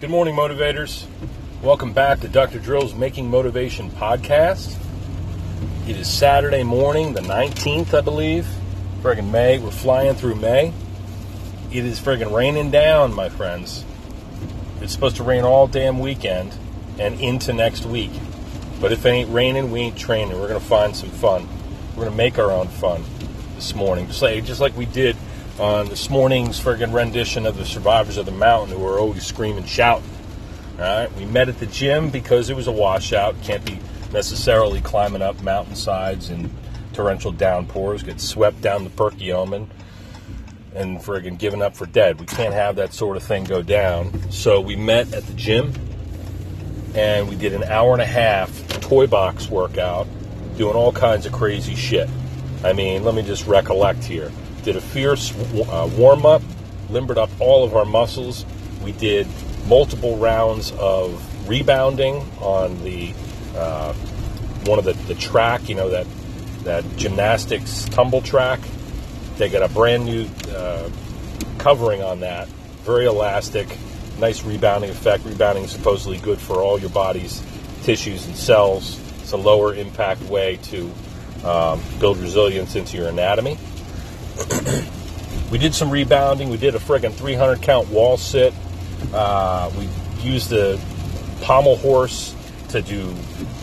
Good morning, motivators. Welcome back to Dr. Drill's Making Motivation podcast. It is Saturday morning, the 19th, I believe. Friggin' May. We're flying through May. It is friggin' raining down, my friends. It's supposed to rain all damn weekend and into next week. But if it ain't raining, we ain't training. We're gonna find some fun. We're gonna make our own fun this morning, just like just like we did on this morning's friggin' rendition of the Survivors of the Mountain, who were always screaming, shouting. All right, we met at the gym because it was a washout. Can't be necessarily climbing up mountainsides in torrential downpours, get swept down the Perkiomen, and friggin' given up for dead. We can't have that sort of thing go down. So we met at the gym and we did an hour and a half toy box workout doing all kinds of crazy shit. I mean, let me just recollect here. Did a fierce uh, warm up, limbered up all of our muscles. We did multiple rounds of rebounding on the uh, one of the, the track, you know, that, that gymnastics tumble track. They got a brand new uh, covering on that, very elastic, nice rebounding effect. Rebounding is supposedly good for all your body's tissues and cells. It's a lower impact way to um, build resilience into your anatomy. We did some rebounding. We did a friggin' 300 count wall sit. Uh, we used the pommel horse to do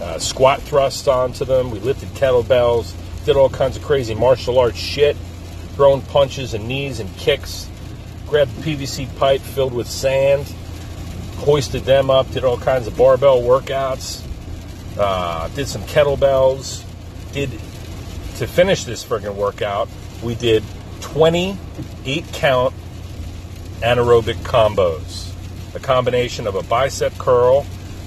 uh, squat thrusts onto them. We lifted kettlebells, did all kinds of crazy martial arts shit, throwing punches and knees and kicks. Grabbed a PVC pipe filled with sand, hoisted them up, did all kinds of barbell workouts, uh, did some kettlebells, did to finish this friggin' workout, we did 20 eight count anaerobic combos. A combination of a bicep curl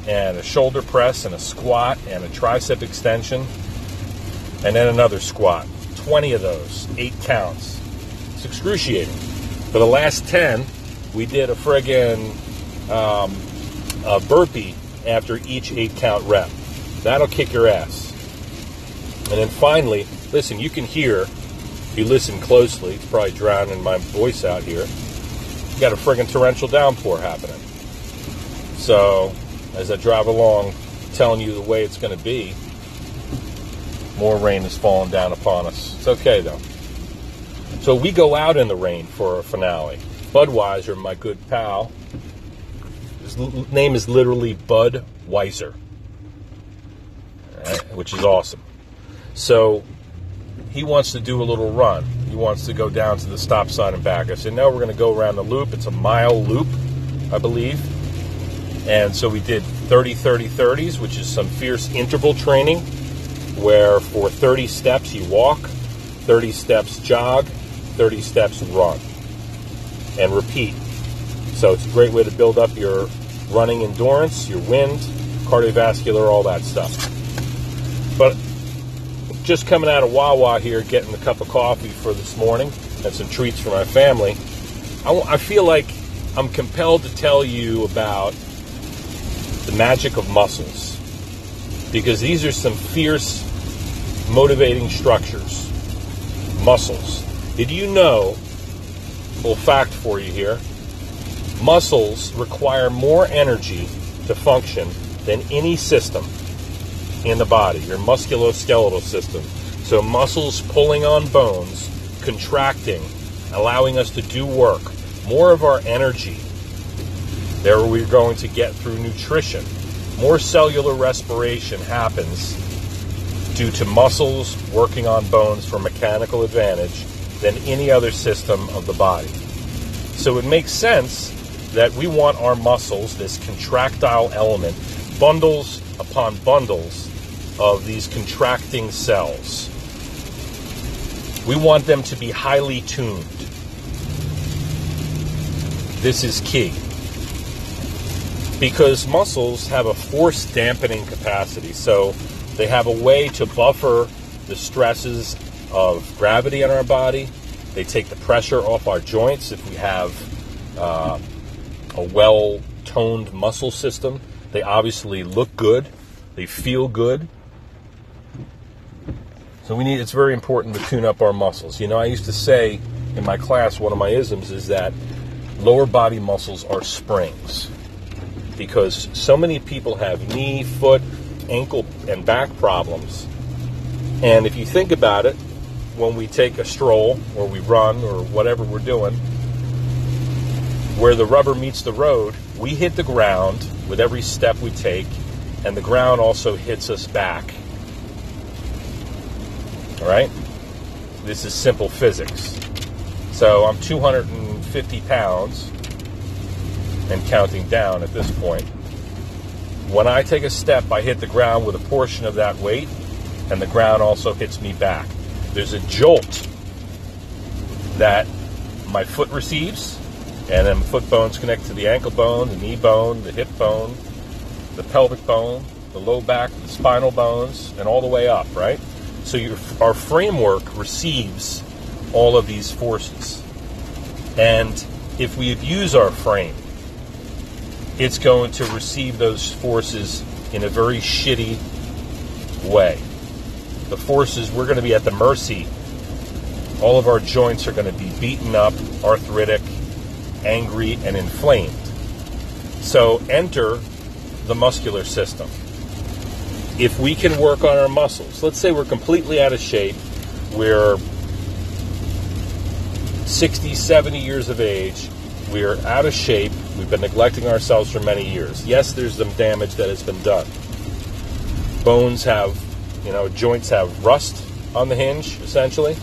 and a shoulder press and a squat and a tricep extension and then another squat. 20 of those, eight counts. It's excruciating. For the last 10, we did a friggin' um, a burpee after each eight count rep. That'll kick your ass. And then finally, listen, you can hear, if you listen closely, it's probably drowning my voice out here. You got a friggin' torrential downpour happening. So, as I drive along, telling you the way it's going to be, more rain is falling down upon us. It's okay though. So we go out in the rain for a finale. Budweiser, my good pal, his name is literally Bud Weiser, which is awesome. So he wants to do a little run. He wants to go down to the stop sign and back. I said, no, we're going to go around the loop. It's a mile loop, I believe. And so we did 30 30 30s, which is some fierce interval training where for 30 steps you walk, 30 steps jog, 30 steps run, and repeat. So it's a great way to build up your running endurance, your wind, cardiovascular, all that stuff. But just coming out of Wawa here, getting a cup of coffee for this morning and some treats for my family. I, I feel like I'm compelled to tell you about the magic of muscles because these are some fierce, motivating structures. Muscles. Did you know, little fact for you here, muscles require more energy to function than any system in the body, your musculoskeletal system. So muscles pulling on bones, contracting, allowing us to do work. More of our energy there we're going to get through nutrition. More cellular respiration happens due to muscles working on bones for mechanical advantage than any other system of the body. So it makes sense that we want our muscles, this contractile element, bundles upon bundles of these contracting cells. We want them to be highly tuned. This is key because muscles have a force dampening capacity. So they have a way to buffer the stresses of gravity in our body. They take the pressure off our joints if we have uh, a well toned muscle system. They obviously look good, they feel good. So we need it's very important to tune up our muscles. You know, I used to say in my class one of my isms is that lower body muscles are springs because so many people have knee, foot, ankle, and back problems. And if you think about it, when we take a stroll or we run or whatever we're doing, where the rubber meets the road, we hit the ground with every step we take, and the ground also hits us back. All right? This is simple physics. So I'm 250 pounds and counting down at this point. When I take a step, I hit the ground with a portion of that weight, and the ground also hits me back. There's a jolt that my foot receives, and then the foot bones connect to the ankle bone, the knee bone, the hip bone, the pelvic bone, the low back, the spinal bones, and all the way up, right? So your, our framework receives all of these forces. And if we abuse our frame, it's going to receive those forces in a very shitty way. The forces, we're going to be at the mercy. All of our joints are going to be beaten up, arthritic, angry, and inflamed. So enter the muscular system. If we can work on our muscles, let's say we're completely out of shape, we're 60, 70 years of age, we're out of shape, we've been neglecting ourselves for many years. Yes, there's some damage that has been done. Bones have, you know, joints have rust on the hinge, essentially.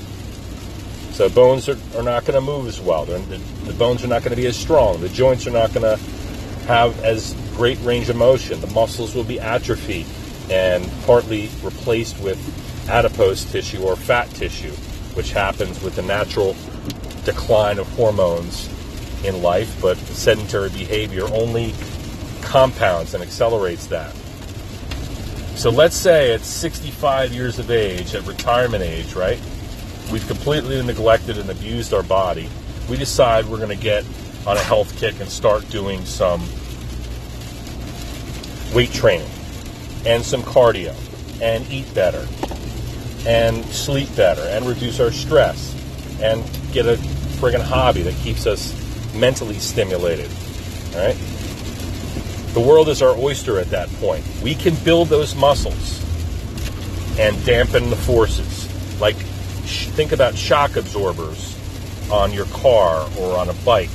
So bones are, are not going to move as well. The, the bones are not going to be as strong. The joints are not going to have as great range of motion. The muscles will be atrophied and partly replaced with adipose tissue or fat tissue, which happens with the natural decline of hormones in life, but sedentary behavior only compounds and accelerates that. So let's say at 65 years of age, at retirement age, right? We've completely neglected and abused our body. We decide we're going to get on a health kick and start doing some weight training and some cardio and eat better and sleep better and reduce our stress and get a friggin' hobby that keeps us mentally stimulated. All right? The world is our oyster at that point. We can build those muscles and dampen the forces. Like, sh- think about shock absorbers on your car or on a bike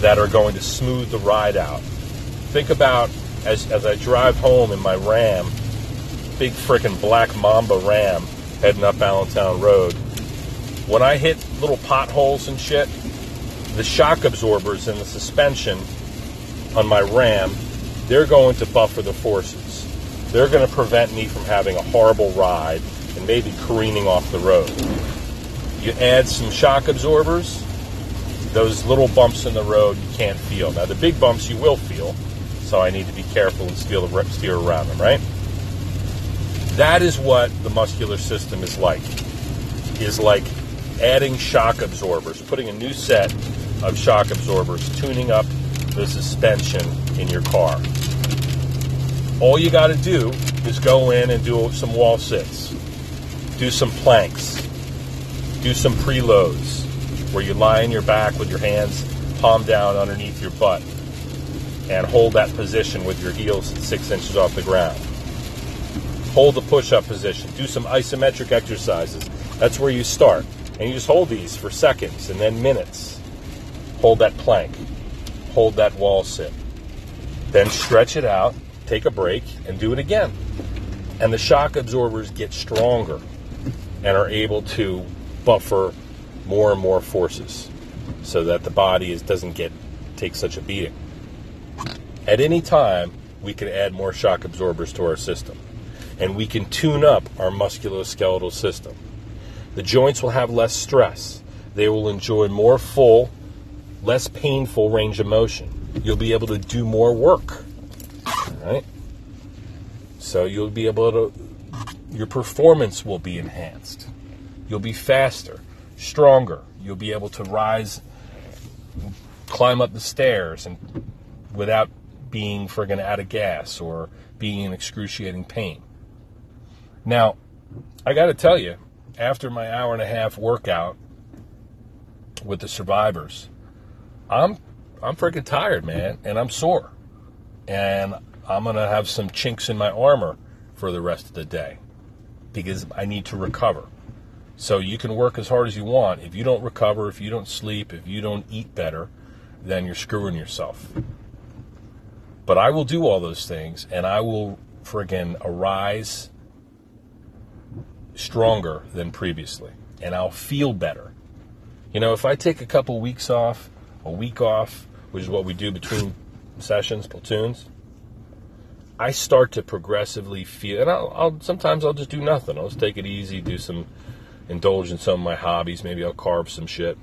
that are going to smooth the ride out. Think about as, as I drive home in my Ram, big frickin' black Mamba Ram heading up Allentown Road. When I hit little potholes and shit, the shock absorbers and the suspension on my Ram, they're going to buffer the forces. They're going to prevent me from having a horrible ride and maybe careening off the road. You add some shock absorbers, those little bumps in the road you can't feel. Now, the big bumps you will feel, so I need to be careful and steer, steer around them, right? That is what the muscular system is like. Is like adding shock absorbers, putting a new set of shock absorbers, tuning up the suspension in your car. All you got to do is go in and do some wall sits, do some planks, do some preloads where you lie on your back with your hands palm down underneath your butt and hold that position with your heels six inches off the ground. Hold the push up position. Do some isometric exercises. That's where you start. And you just hold these for seconds and then minutes. Hold that plank. Hold that wall sit. Then stretch it out, take a break, and do it again. And the shock absorbers get stronger and are able to buffer more and more forces so that the body is, doesn't get take such a beating. At any time, we can add more shock absorbers to our system, and we can tune up our musculoskeletal system. The joints will have less stress. They will enjoy more full, less painful range of motion. You'll be able to do more work. Right? So you'll be able to your performance will be enhanced. You'll be faster, stronger. You'll be able to rise climb up the stairs and without being friggin' out of gas or being in excruciating pain. Now, I got to tell you, after my hour and a half workout with the survivors, I'm I'm freaking tired, man, and I'm sore. and I'm going to have some chinks in my armor for the rest of the day because I need to recover. So you can work as hard as you want. If you don't recover, if you don't sleep, if you don't eat better, then you're screwing yourself. But I will do all those things and I will friggin' arise stronger than previously and I'll feel better. You know, if I take a couple weeks off, a week off, which is what we do between sessions, platoons, I start to progressively feel, and I'll, I'll, sometimes I'll just do nothing. I'll just take it easy, do some, indulge in some of my hobbies. Maybe I'll carve some shit.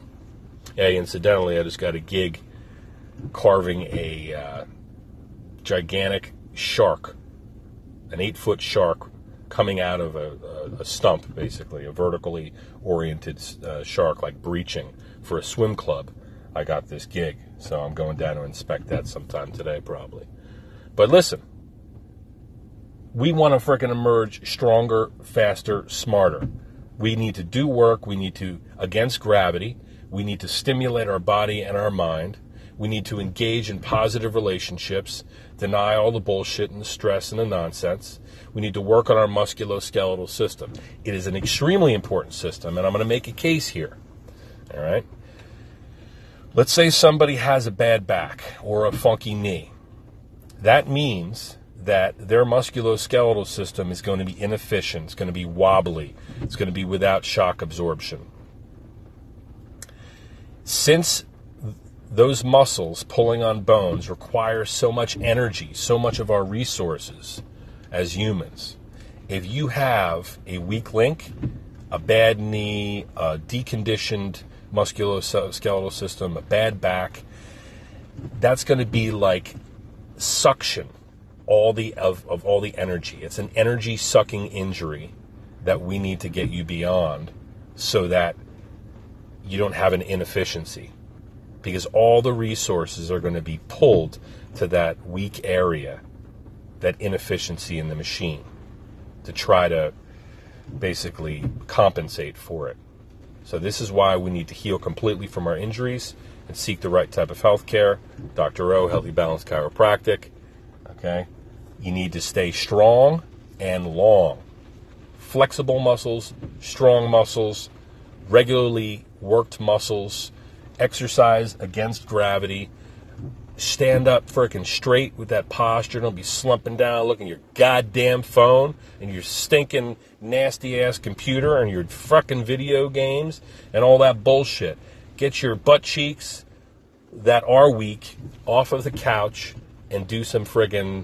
Hey, incidentally, I just got a gig carving a uh, gigantic shark, an eight foot shark coming out of a, a, a stump, basically, a vertically oriented uh, shark, like breaching for a swim club. I got this gig, so I'm going down to inspect that sometime today, probably. But listen, we want to freaking emerge stronger, faster, smarter. We need to do work. We need to, against gravity, we need to stimulate our body and our mind. We need to engage in positive relationships, deny all the bullshit and the stress and the nonsense. We need to work on our musculoskeletal system. It is an extremely important system, and I'm going to make a case here. All right? Let's say somebody has a bad back or a funky knee. That means that their musculoskeletal system is going to be inefficient, it's going to be wobbly, it's going to be without shock absorption. Since those muscles pulling on bones require so much energy, so much of our resources as humans. If you have a weak link, a bad knee, a deconditioned musculoskeletal system, a bad back, that's going to be like suction all the of, of all the energy. It's an energy sucking injury that we need to get you beyond so that you don't have an inefficiency because all the resources are going to be pulled to that weak area, that inefficiency in the machine, to try to basically compensate for it. So, this is why we need to heal completely from our injuries and seek the right type of health care. Dr. O, Healthy Balance Chiropractic. Okay? You need to stay strong and long. Flexible muscles, strong muscles, regularly worked muscles exercise against gravity. Stand up freaking straight with that posture. Don't be slumping down looking at your goddamn phone and your stinking nasty ass computer and your fucking video games and all that bullshit. Get your butt cheeks that are weak off of the couch and do some friggin'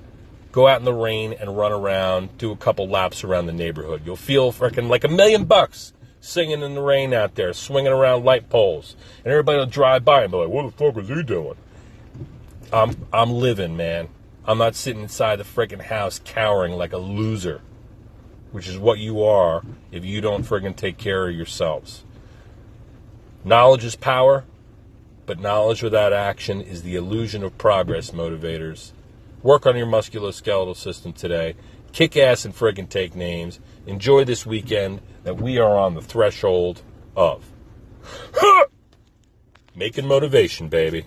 go out in the rain and run around, do a couple laps around the neighborhood. You'll feel freaking like a million bucks singing in the rain out there, swinging around light poles, and everybody will drive by and be like, "What the fuck is he doing?" I'm I'm living, man. I'm not sitting inside the freaking house cowering like a loser, which is what you are if you don't freaking take care of yourselves. Knowledge is power, but knowledge without action is the illusion of progress, motivators. Work on your musculoskeletal system today. Kick ass and friggin' take names. Enjoy this weekend that we are on the threshold of. Making motivation, baby.